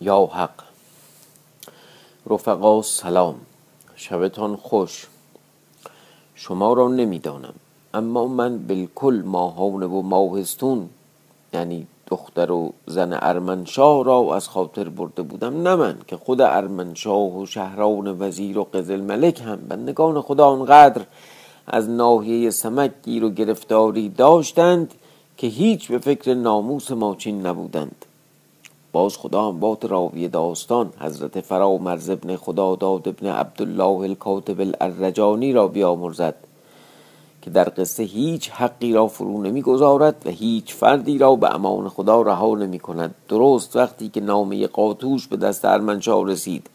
یا حق. رفقا سلام. شبتان خوش. شما را نمی‌دانم اما من بالکل ماهانه و ماهستون یعنی دختر و زن ارمنشاه را از خاطر برده بودم نه من که خود ارمنشاه و شهران وزیر و قزل ملک هم بندگان خدا آنقدر از ناحیه سمک گیر و گرفتاری داشتند که هیچ به فکر ناموس ماچین نبودند. باز خدا هم بات راوی داستان. حضرت فرامرز ابن خدا داد ابن عبدالله الکاتب الرجانی را بیامرزد که در قصه هیچ حقی را فرو نمی‌گذارد و هیچ فردی را به امان خدا رها نمی کند درست وقتی که نامه قاتوش به دست ارمنشاه رسید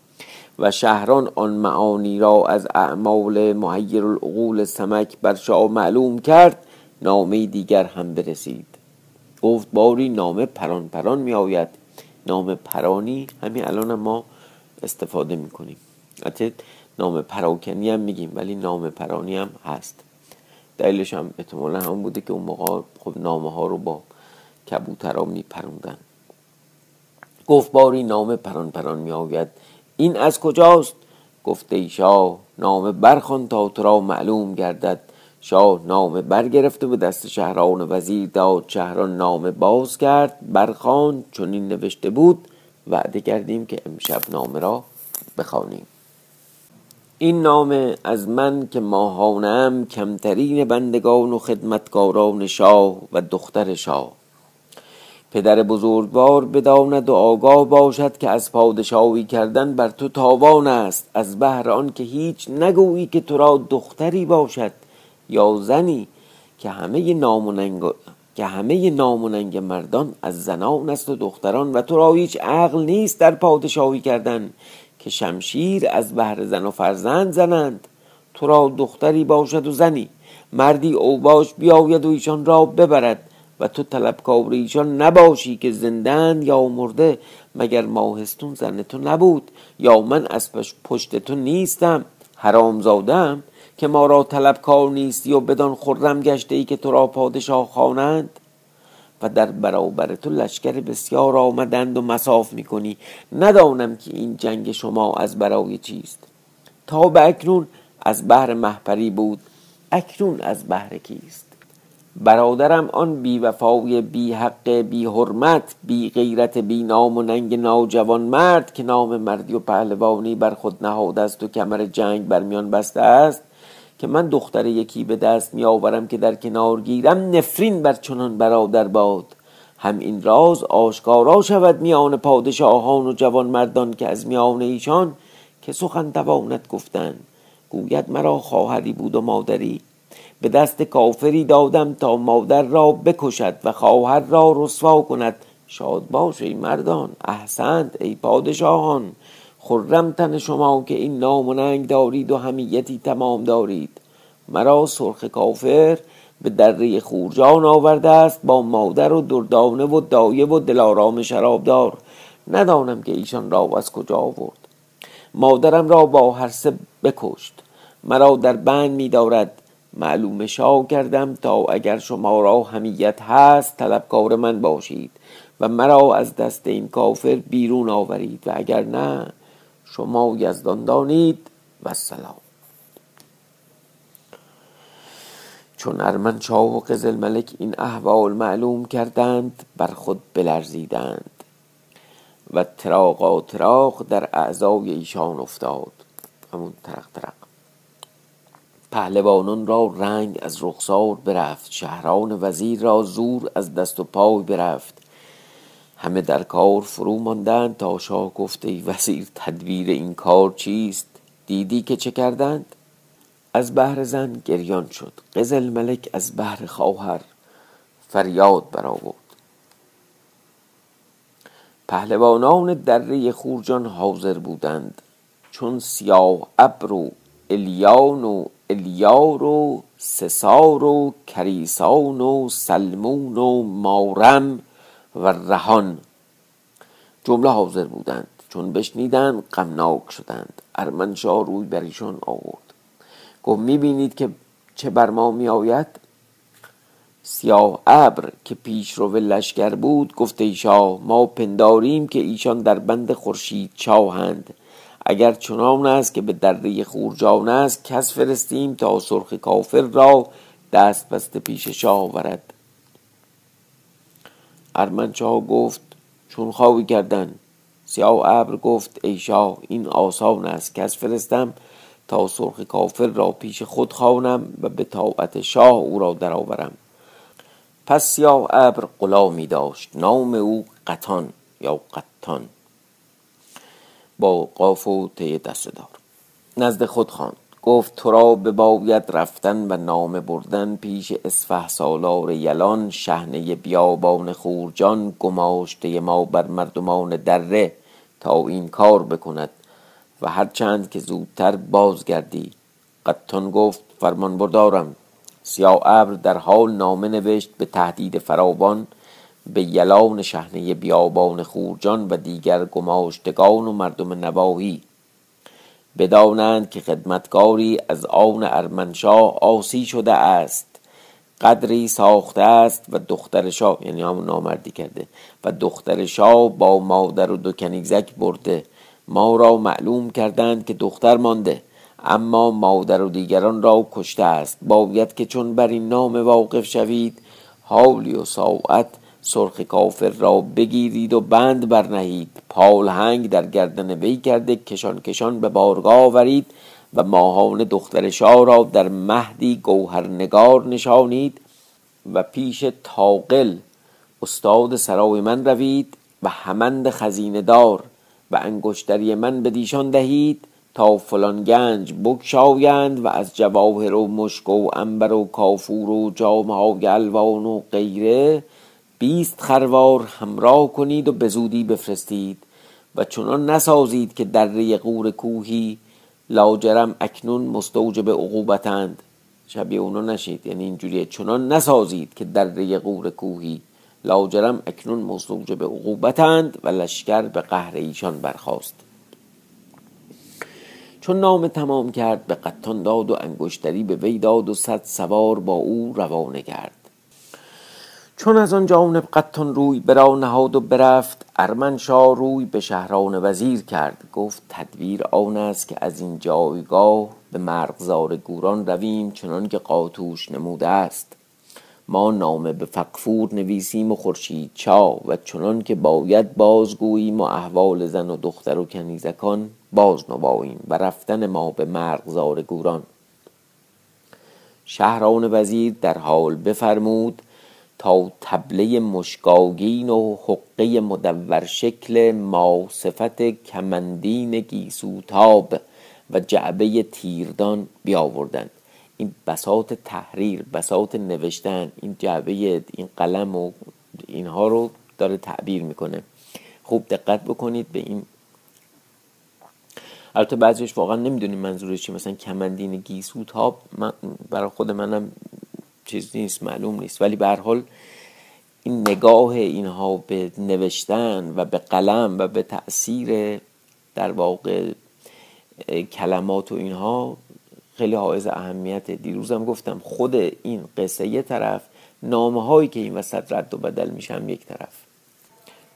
و شهران آن معانی را از اعمال محیر العقول سمک بر شاه معلوم کرد نامه دیگر هم برسید. گفت باری نامه پران پران می آید نام پرانی همین الان ما استفاده می‌کنیم. حتی نام پراکنی هم میگیم ولی نام پرانی هم هست. دلیلش هم احتمالا هم بوده که اون موقع خب نامه ها رو با کبوترا میپروندن. گفت باری نام پران پران می این از کجاست؟ گفته ای شاه نام برخان تا تو را معلوم گردد. شاه نامه برگرفته به دست شهران وزیر داد. شهران نامه باز کرد برخان چون این نوشته بود. وعده کردیم که امشب نامه را بخوانیم. این نامه از من که ماهانم کمترین بندگان و خدمتکاران شاه و دختر شاه. پدر بزرگوار بداند و آگاه باشد که از پادشاهی کردن بر تو تاوان است. از بهر آن که هیچ نگویی که تو را دختری باشد. یا زنی که همه ناموننگ که همه ناموننگ مردان از زنان است و دختران و تو را هیچ عقل نیست در پادشاهی کردن که شمشیر از بهر زن و فرزند زنند. تو را دختری باشد و زنی. مردی اوباش بیاید و ایشان را ببرد و تو طلبکار ایشان نباشی که زندند یا مرده مگر ماهستون زن تو نبود یا من از پشت تو نیستم حرام زادم که ما را طلبکار نیستی و بدان خرم گشته ای که تو را پادشاه خوانند؟ و در برابر تو لشکر بسیار آمدند و مساف می‌کنی. ندانم که این جنگ شما از برای چیست. تا به اکنون از بحر محپری بود اکنون از بهر کیست؟ برادرم آن بی وفای بی حق بی حرمت بی غیرت بی نام و ننگ ناجوان مرد که نام مردی و پهلوانی بر خود نهاده است و کمر جنگ بر میان بسته است که من دختر یکی به دست می آورم که در کنار گیرم نفرین بر چنان برادر باد. هم این راز آشکارا شود میان پادشاهان و جوان مردان که از میان ایشان که سخن تواند گفتن گوید مرا خواهری بود و مادری. به دست کافری دادم تا مادر را بکشد و خواهر را رسوا کند. شاد باش ای مردان احسنت ای پادشاهان. خرم تن شما که این نام و ننگ دارید و همیتی تمام دارید. مرا سرخ کافر به دره خورجان آورده است با مادر و دردانه و دایه و دلارام شرابدار. ندانم که ایشان را از کجا آورد. مادرم را با هر سه بکشت. مرا در بند می دارد. معلوم شاه کردم تا اگر شما را همیت هست طلبکار من باشید و مرا از دست این کافر بیرون آورید و اگر نه شما یزدان دانید و سلام. چون ارمنشاه و قزل ملک این احوال معلوم کردند بر خود بلرزیدند و تراقا تراق در اعضای ایشان افتاد. همون ترق ترق. پهلوانان را رنگ از رخسار برفت شهران وزیر را زور از دست و پای برفت. همه در کار فرو ماندند تا شاه گفته وزیر تدبیر این کار چیست؟ دیدی که چه کردند؟ از بهر زن گریان شد. قزل ملک از بهر خواهر فریاد برآورد. پهلوانان دره خورجان حاضر بودند. چون سیاه ابر و الیان و الیار و سسار و کریسان و سلمون و مارم و رهان. جمله حاضر بودند. چون بشنیدند غمناک شدند. ارمنشاه روی بر ایشان آورد. گفت می‌بینید که چه بر ما میآید؟ سیاه ابر که پیش رو لشکر بود گفت ای شاه ما پنداریم که ایشان در بند خورشید چاهند. اگر چنان است که به دره خورجان است کس فرستیم تا سرخ کافر را دست بسته پیش شاه آورد. ارمنشاه گفت چون خواهی کردن. سیاه ابر گفت ای شاه این آسان است. کس فرستم تا سرخ کافر را پیش خود خوانم و به طاعت شاه او را درآورم. پس سیاه ابر غلامی داشت. نام او قطان یا قطان. با قاف و دست دار نزد خود خواند. گفت تو را بباید رفتن و نام بردن پیش اسفه سالار یلان شهنه بیابان خورجان گماشته ما بر مردمان دره تا این کار بکند و هرچند که زودتر بازگردی. قطان گفت فرمان بردارم. سیاه ابر در حال نامه نوشت به تهدید فراوان به یلان شهنه بیابان خورجان و دیگر گماشتگان و مردم نواهی بدانند که خدمتکاری از آن ارمنشاه آسی شده است. قدری ساخته است و دختر شاه یعنی همون نامردی کرده و دختر شاه با مادر و دو کنیزک برده. ما را معلوم کردند که دختر مانده اما مادر و دیگران را کشته است. باید که چون بر این نام واقف شوید حالی و ساعت سرخ کافر را بگیرید و بند برنهید. پالهنگ در گردن وی کرده کشان کشان به بارگاه آورید و ماهان دختر شاه را در مهدی گوهرنگار نشانید و پیش تاقل استاد سرای من روید و همند خزینه دار و انگشتری من به دیشان دهید تا فلان گنج بکشایند و از جواهر و مشک و انبر و کافور و جامه های الوان و غیره بیست خروار همراه کنید و به زودی بفرستید و چنان نسازید که در قور کوهی لاجرم اکنون مستوجب عقوبتند. شبیه اونو نشید. یعنی اینجوریه. چنان نسازید که در قور کوهی لاجرم اکنون مستوجب عقوبتند و لشکر به قهر ایشان برخاست. چون نام تمام کرد به قطان داد و انگشتری به وی داد و صد سوار با او روانه کرد. چون از آن جانب قطان روی برا نهاد و برفت ارمنشاه روی به شهران وزیر کرد. گفت تدبیر آن است که از این جایگاه به مرغزار گوران رویم چنان که قاتوش نموده است. ما نامه به فقفور نویسیم و خورشید چا و چنان که باید بازگوییم و احوال زن و دختر و کنیزکان باز و رفتن ما به مرغزار گوران. شهران وزیر در حال بفرمود تبله مشکاگین و حقه مدور شکل ما صفت کمندین گیسوتاب و جعبه تیردان بیاوردند. این بساط تحریر بساط نوشتن این جعبه این قلم و اینها رو داره تعبیر می‌کنه. خوب دقت بکنید به این. البته بعضیش واقعا نمی‌دونیم منظورش چی مثلا کمندین گیسوتاب من برای خود منم چیز نیست معلوم نیست. ولی به حال این نگاه اینها به نوشتن و به قلم و به تاثیر در واقع کلمات و اینها خیلی حائز اهمیت. دیروزم گفتم خود این قصه یه طرف نامه هایی که این وسط رد و بدل میشن یک طرف.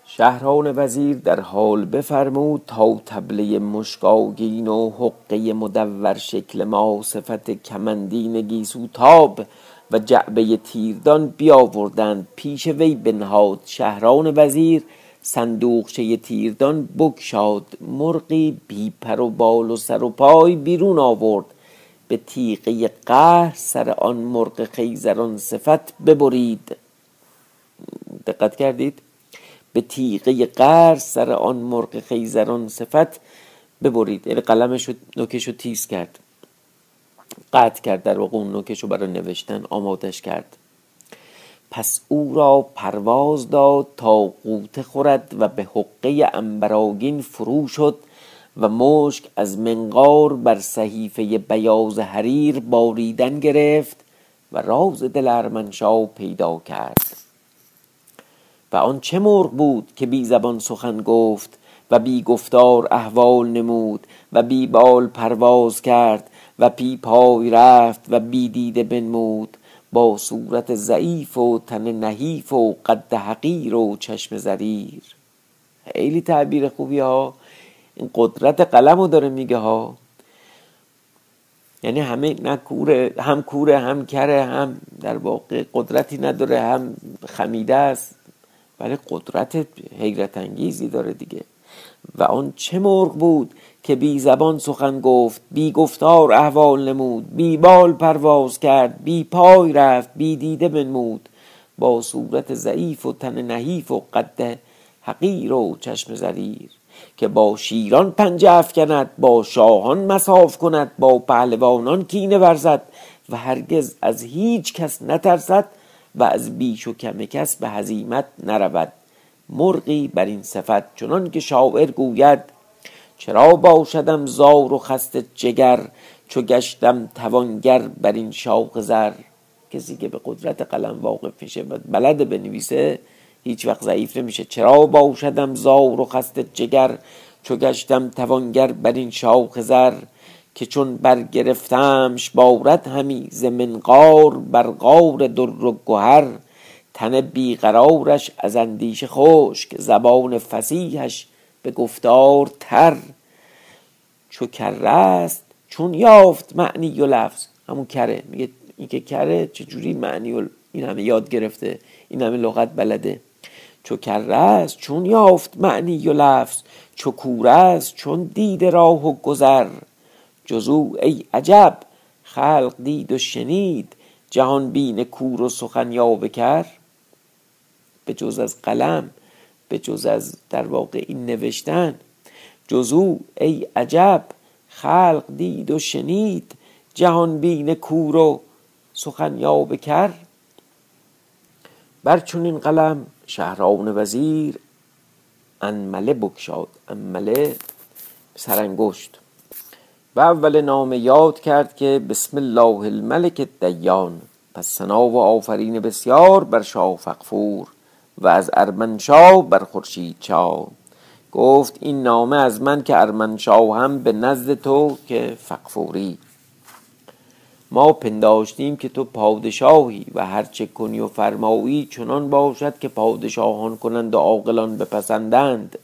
شهران وزیر در حال بفرمود تا تبله مشکاگین و حقه مدور شکل ما صفت کمندین گیسو تاب و جعبه تیردان بیاوردند پیش وی بنهاد شهران وزیر. صندوقچه تیردان بگشاد مرغی بی پر و بال و سر و پای بیرون آورد. به تیغه قهر سر آن مرغ خیزران صفت ببرید. دقت کردید؟ به تیغه قهر سر آن مرغ خیزران صفت ببرید. یعنی قلمش نوکش رو تیز کرد. قطع کرد در واقع اون نوکش رو برای نوشتن آمادش کرد. پس او را پرواز داد تا قوته خورد و به حقه انبراگین فرو شد و مشک از منقار بر صحیفه بیاز حریر باریدن گرفت و راز دل ارمنشاه پیدا کرد. و آن چه مرغ بود که بی زبان سخن گفت و بی گفتار احوال نمود و بی بال پرواز کرد و پی پای رفت و بی دیده بنمود. با صورت ضعیف و تن نحیف و قد حقیر و چشم زریر. خیلی تعبیر خوبی ها. این قدرت قلم رو داره میگه ها. یعنی همه نه کوره هم کوره هم کره هم در واقع قدرتی نداره هم خمیده است. ولی قدرت حیرت انگیزی داره دیگه. و آن چه مرغ بود که بی زبان سخن گفت بی گفتار احوال نمود بی بال پرواز کرد بی پای رفت بی دیده بنمود. با صورت ضعیف و تن نحیف و قد حقیر و چشم زریر. که با شیران پنجه افکند با شاهان مساف کند با پهلوانان کینه ورزد. و هرگز از هیچ کس نترسد و از بیش و کم کس به هزیمت نرود. مرغی بر این صفت چنان که شاعر گوید چرا باشدم زار و خست جگر چو گشتم توانگر بر این شاخ زر؟ کسی که به قدرت قلم واقف میشه و بلد بنویسه هیچ وقت ضعیف نمیشه. چرا باشدم زار و خست جگر چو گشتم توانگر بر این شاخ زر؟ که چون برگرفتمش بارد همی ز منقار بر غار در و گهر. تن بیقرارش از اندیشه خشک زبان فسیحش به گفتار تر چو کره است چون یافت معنی و لفظ. همون کره. میگه این که کره چجوری معنی و این همه یاد گرفته این همه لغت بلده. چو کره است چون یافت معنی و لفظ. چو کوره است چون دید راه و گذر. جزو ای عجب خلق دید و شنید. جهان بین کور و سخن یا بکر. به جز از قلم به جز از در واقع این نوشتن. جزو ای عجب خلق دید و شنید جهان بین کور و سخن یا بکر بر این قلم شهران وزیر انمله بکشاد انمله سرانگشت. و اول نام یاد کرد که بسم الله الملک دیان پس سنا و آفرین بسیار بر شاه فقفور و از ارمنشاه بر خورشید چا گفت این نامه از من که ارمنشاه هم به نزد تو که فقفوری. ما پنداشتیم که تو پادشاهی و هرچه کنی و فرمایی چنان باشد که پادشاهان کنند و عاقلان بپسندند.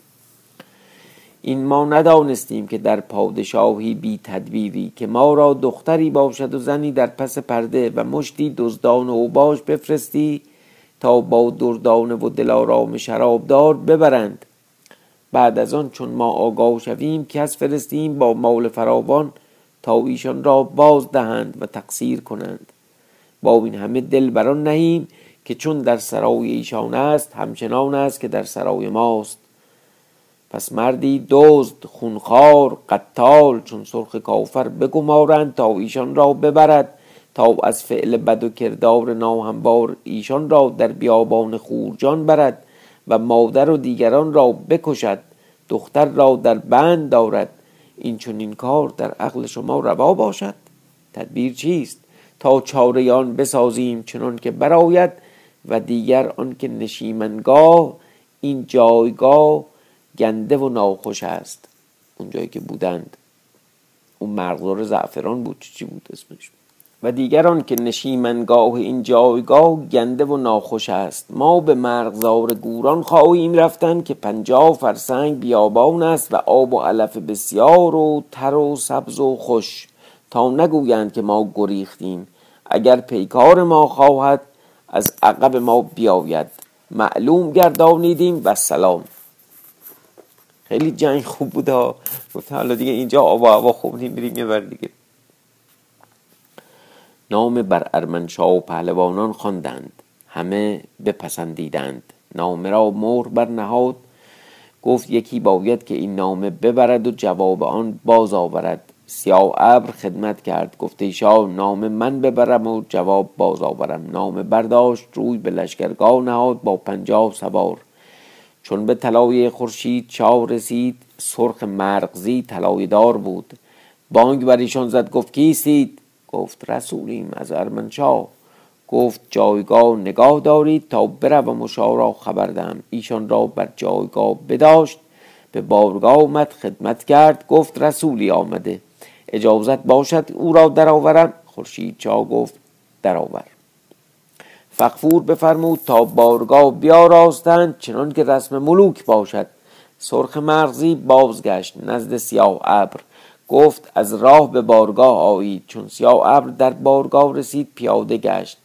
این ما ندانستیم که در پادشاهی بی تدبیری که ما را دختری باشد و زنی در پس پرده و مشتی دزدان و اوباش بفرستی تا با دردانه و دلارام شرابدار ببرند. بعد از آن چون ما آگاه شویم کس فرستیم با مال فراوان تا ایشان را باز دهند و تقصیر کنند. با این همه دل بران نهیم که چون در سرای ایشان است همچنان است که در سرای ماست. پس مردی دزد خونخوار قتال چون سرخ کافر بگمارند تا ایشان را ببرد. تا از فعل بد و کردار ناهموار ایشان را در بیابان خورجان برد و مادر و دیگران را بکشد دختر را در بند دارد. این چون این کار در عقل شما روا باشد. تدبیر چیست؟ تا چاره بسازیم چنان که براید و دیگر آنکه نشیمنگاه این جایگاه گنده و ناخوش است. اون جایی که بودند. اون مرغدار زعفران بود. چی بود اسمش؟ و دیگران که نشیمنگاه این جایگاه گنده و ناخوش است. ما به مرغزار گوران خواهیم رفتن که پنجاه فرسنگ بیابان است و آب و علف بسیار و تر و سبز و خوش. تا نگویند که ما گریختیم. اگر پیکار ما خواهد از عقب ما بیاید. معلوم گردانیدیم و سلام. خیلی جنگ خوب بود ها. حالا دیگه اینجا آب و هوا خوب میریم یه دیگه. نام بر ارمنشاه و پهلوانان خواندند. همه بپسندیدند. نامه را مهر بر نهاد گفت یکی باید که این نامه ببرد و جواب آن باز آورد. سیاه ابر خدمت کرد. گفته شاه نام من ببرم و جواب باز آورم. نامه برداشت روی به لشکرگاه نهاد با پنجاه سوار. چون به طلایه خورشید چا رسید سرخ مرغزی طلایه دار بود. بانگ بر ایشان زد. گفت کیستید گفت رسولیم از ارمنشاه گفت جایگاه نگاه دارید تا بروم و شاه را خبر دهم. ایشان را بر جایگاه بداشت. به بارگاه آمد خدمت کرد گفت رسولی آمده. اجازت باشد او را درآورم؟ خورشید چا گفت درآور. فقفور بفرمود تا بارگاه بیاراستند چنان که رسم ملوک باشد. سرخ مغزی بازگشت نزد سیاه ابر. گفت از راه به بارگاه آیید چون سیاه ابر در بارگاه رسید پیاده گشت.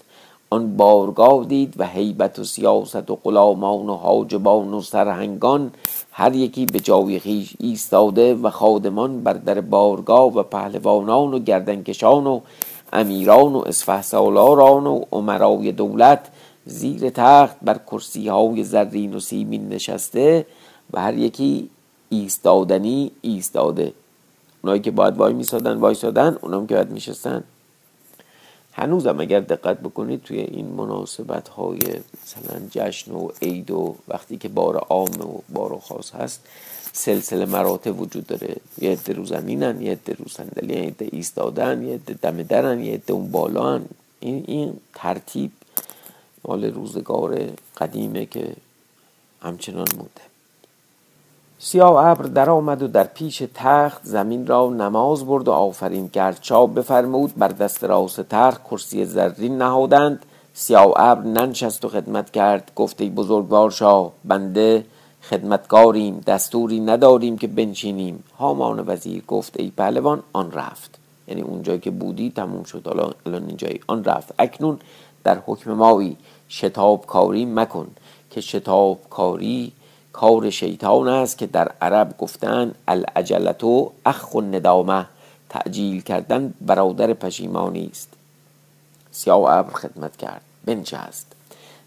آن بارگاه دید و هیبت و سیاست و غلامان و حاجبان و سرهنگان هر یکی به جای خیش ایستاده و خادمان بر در بارگاه و پهلوانان و گردنکشان و امیران و اسفهسالاران و عمرای دولت زیر تخت بر کرسی های زرین و سیمین نشسته و هر یکی ایستادنی ایستاده. اونایی که باید وای میسادن وایسادن اونام که باید میشستن. هنوزم اگر دقت بکنید توی این مناسبت های مثلا جشن و عید و وقتی که بار عام و بار خاص هست سلسله مراتب وجود داره. یه عده رو زمینن یه عده رو صندلی یه عده ایستادن یه عده دم درن یه عده اون بالا این این ترتیب مال روزگار قدیمه که همچنان مونده. سیاه ابر در آمد و در پیش تخت زمین را نماز برد و آفرین کرد. چاب بفرمود بر دست راست تخت کرسی زرین نهادند. سیاه ابر ننشست و خدمت کرد. گفته بزرگوار شاه بنده خدمتکاریم دستوری نداریم که بنشینیم. هامان وزیر گفت ای پهلوان آن رفت. یعنی اونجایی که بودی تموم شد. حالا الان اینجایی آن رفت. اکنون در حکم مایی شتاب کاری مکن که شتاب کاری کار شیطان است که در عرب گفتن العجلتو اخ ندامه تعجیل کردن برادر پشیمانی است. سیاه ابر خدمت کرد. بنشست.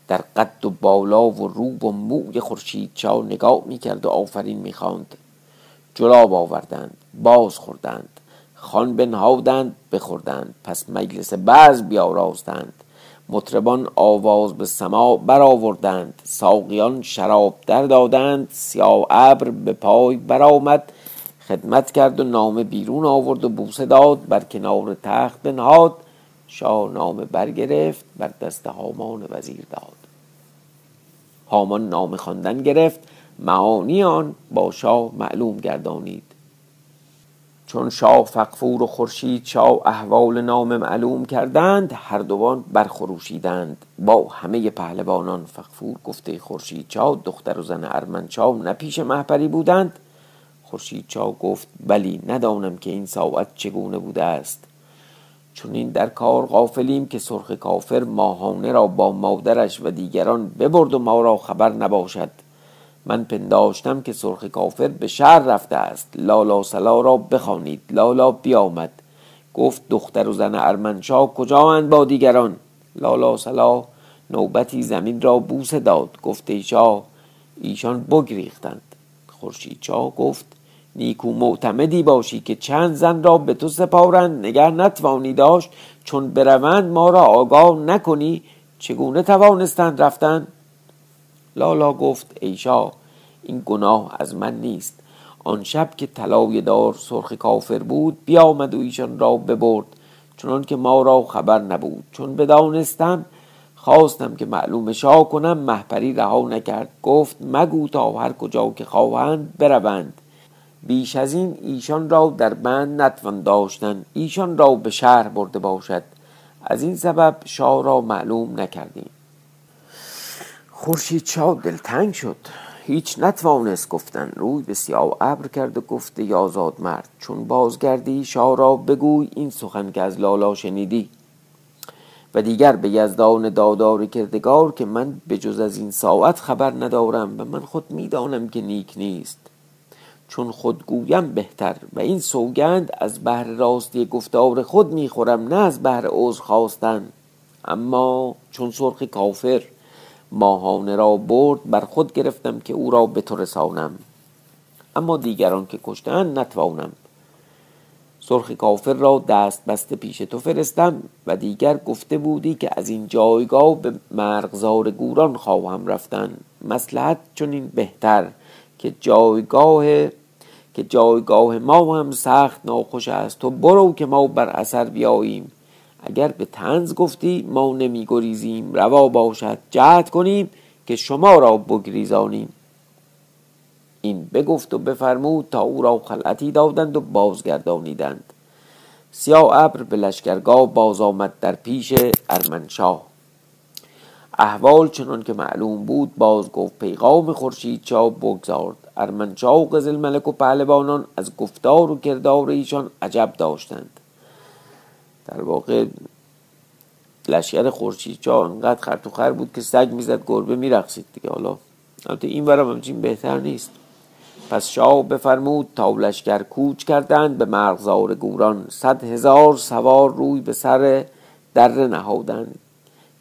در قد و بالا و روب و موی خورشید چا نگاه می‌کرد و آفرین می‌خواند. جلاب آوردند باز خوردند خان بنهادند بخوردند پس مجلس بعض بیاراستند. مطربان آواز به سما برآوردند. ساقیان شراب در دادند. سیاه ابر به پای برآمد. خدمت کرد و نامه بیرون آورد و بوسه داد. بر کنار تخت بنهاد. شاه نامه برگرفت. بر دست هامان وزیر داد. هامان نامه خواندن گرفت. معانی آن با شاه معلوم گردانید. چون شاه فقفور و خورشید شاه احوال نام معلوم کردند هر دوان برخروشیدند. با همه پهلوانان فقفور گفته خورشید چا دختر و زن ارمنچا نه پیش محپری بودند. خورشید چا گفت بلی ندانم که این ساعت چگونه بوده است. چون این در کار غافلیم که سرخ کافر ماهانه را با مادرش و دیگران ببرد و ما را خبر نباشد. من پنداشتم که سرخ کافر به شهر رفته است. لالا سلا را بخوانید. لالا بیامد. گفت دختر و زن ارمنشا کجا با دیگران؟ لالا سلا نوبتی زمین را بوسه داد. گفت ایشا ایشان بگریختند. خورشید شاه گفت نیکو معتمدی باشی که چند زن را به تو سپارند. نگه نتوانی داشت. چون بروند ما را آگاه نکنی. چگونه توانستند رفتن؟ لالا گفت ایشا این گناه از من نیست. آن شب که طلای دار سرخ کافر بود بیامد و ایشان را ببرد. چنان که ما را خبر نبود. چون بدانستم خواستم که معلوم شاه کنم محپری رها نکرد. گفت مگو تا هر کجا که خواهند بروند. بیش از این ایشان را در بند نتوان داشتن. ایشان را به شهر برده باشد. از این سبب شاه را معلوم نکردیم. خورشید شاه دلتنگ شد. هیچ نتوانست گفتن. روی به سیاه ابر کرد و گفت یازاد مرد چون بازگردی شاه را بگوی این سخن که از لالا شنیدی. و دیگر به یزدان دادار کردگار که من به جز از این ساعت خبر ندارم و من خود می‌دانم که نیک نیست. چون خود گویم بهتر و این سوگند از بهر راستی گفتار خود می‌خورم نه از بهر عذر خواستن. اما چون سرخ کافر ماهانه را برد بر خود گرفتم که او را به تو رسانم. اما دیگران که کشتن نتوانم. سرخ کافر را دست بسته پیش تو فرستم و دیگر گفته بودی که از این جایگاه به مرغزار گوران خواهم رفتن. مسلحت چنین بهتر که جایگاه که جایگاه ما هم سخت ناخوش است. تو برو که ما بر اثر بیاییم. اگر به تنز گفتی ما نمی گریزیم روا باشد جهت کنیم که شما را بگریزانیم. این بگفت و بفرمود تا او را خلعتی دادند و بازگردانیدند. سیاه ابر به لشکرگاه باز آمد در پیش ارمنشاه. احوال چنان که معلوم بود باز گفت پیغام خورشید چا بگذارد. ارمنشاه و قزل ملک و پهلوانان از گفتار و کردار ایشان عجب داشتند. در واقع لشکر خورشید چا انقدر خر تو خر بود که سگ می‌زد گربه میرقصید دیگه. حالا البته این برم همچین بهتر نیست. پس شاه بفرمود تا لشکر کوچ کردند به مرغزار گوران. صد هزار سوار روی به سر در نهادند.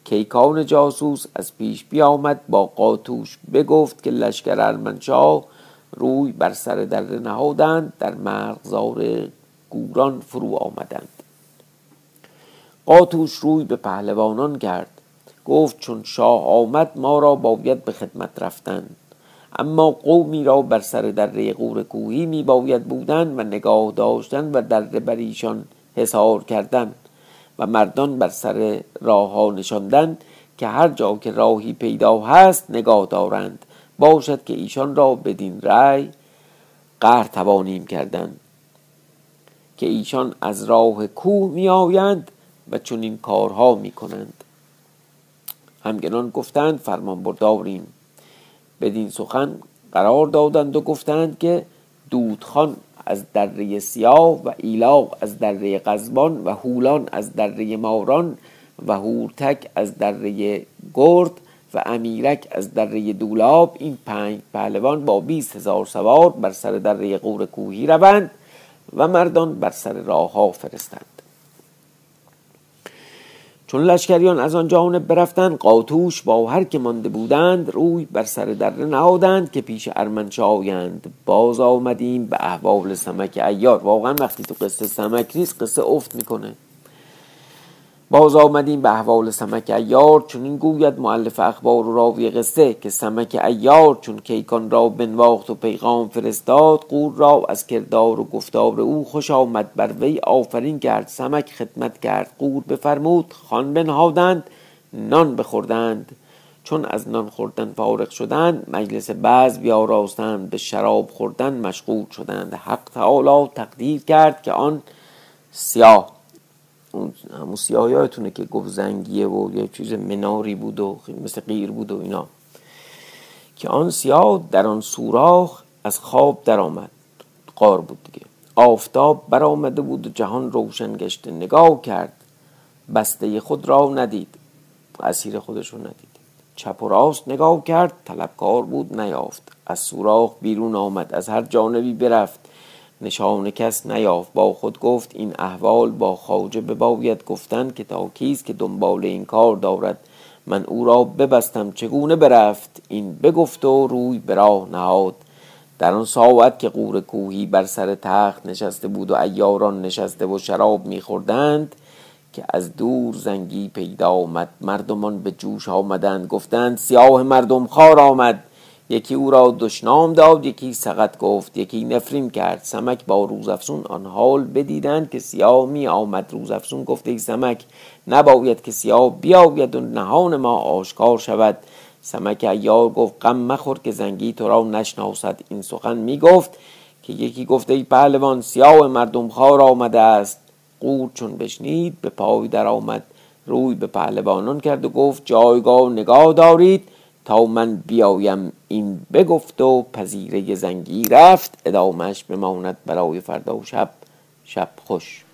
کیکان جاسوس از پیش بیامد با قاتوش بگفت که لشکر ارمنشاه روی بر سر در نهادند در مرغزار گوران فرو آمدند. قاتوش روی به پهلوانان کرد گفت چون شاه آمد ما را باید به خدمت رفتن. اما قومی را بر سر دره قور کوهی می باید بودن و نگاه داشتن و دره بر ایشان حسار کردن و مردان بر سر راه ها نشاندن که هر جا که راهی پیدا هست نگاه دارند. باشد که ایشان را بدین رأی قهر توانیم کردن. که ایشان از راه کوه می آیند و چون این کارها می کنند همگنان گفتند فرمان برداریم. بدین سخن قرار دادند و گفتند که دودخان از دره سیاه و ایلاق از دره قزبان و هولان از دره ماران و هورتک از دره گرد و امیرک از دره دولاب. این پنج پهلوان با بیست هزار سوار بر سر دره قور کوهی روند و مردان بر سر راه ها فرستند. چون لشکریان از آن جانب برفتند قاتوش با هر که مانده بودند روی بر سر دره نهادند که پیش ارمنشاه آیند. باز آمدیم به احوال سمک ایار. واقعا وقتی تو قصه سمک نیست قصه افت می‌کنه. باز آمدیم به احوال سمک ایار چون این گوید معلف اخبار و راوی قصه که سمک ایار چون کیکان را بنواخت و پیغام فرستاد قور را از کردار و گفتار او خوش آمد. بر وی آفرین کرد سمک خدمت کرد قور بفرمود خان بنهادند نان بخوردند. چون از نان خوردن فارغ شدند مجلس بعض بیاراستند به شراب خوردن مشغول شدند. حق تعالی تقدیر کرد که آن سیاه اون همون سیاه یادتونه که گفت زنگیه و یه چیز مناری بود و مثل غیر بود و اینا. که آن سیاه در آن سوراخ از خواب در آمد قار بود دیگه. آفتاب برآمده بود و جهان روشن گشته. نگاه کرد. بسته خود را ندید. اسیر خودش رو ندید. چپ و راست نگاه کرد. طلبکار بود نیافت. از سوراخ بیرون آمد. از هر جانبی برفت. نشان کس نیافت. با خود گفت این احوال با خواجه بباید گفتن که تا کیست که دنبال این کار دارد. من او را ببستم. چگونه برفت؟ این بگفت و روی به راه نهاد. در آن ساعت که قور کوهی بر سر تخت نشسته بود و ایاران نشسته و شراب میخوردند که از دور زنگی پیدا آمد. مردمان به جوش آمدند. گفتند سیاه مردم خار آمد. یکی او را دشنام داد یکی سقط گفت یکی نفرین کرد. سمک با روزافسون آن حال بدیدند که سیاه می آمد. روزافسون گفت ای سمک نباید که سیاه بیاید و نهان ما آشکار شود. سمک ایار گفت غم مخور که زنگی تو را نشناسد. این سخن می گفت که یکی گفت ای پهلوان سیاه مردم خار آمده است. قور چون بشنید به پای در آمد روی به پهلوانان کرد و گفت جایگاه نگاه دارید. تا من بیایم این بگفت و پذیره زنگی رفت ادامش بماند برای فردا و شب. شب خوش.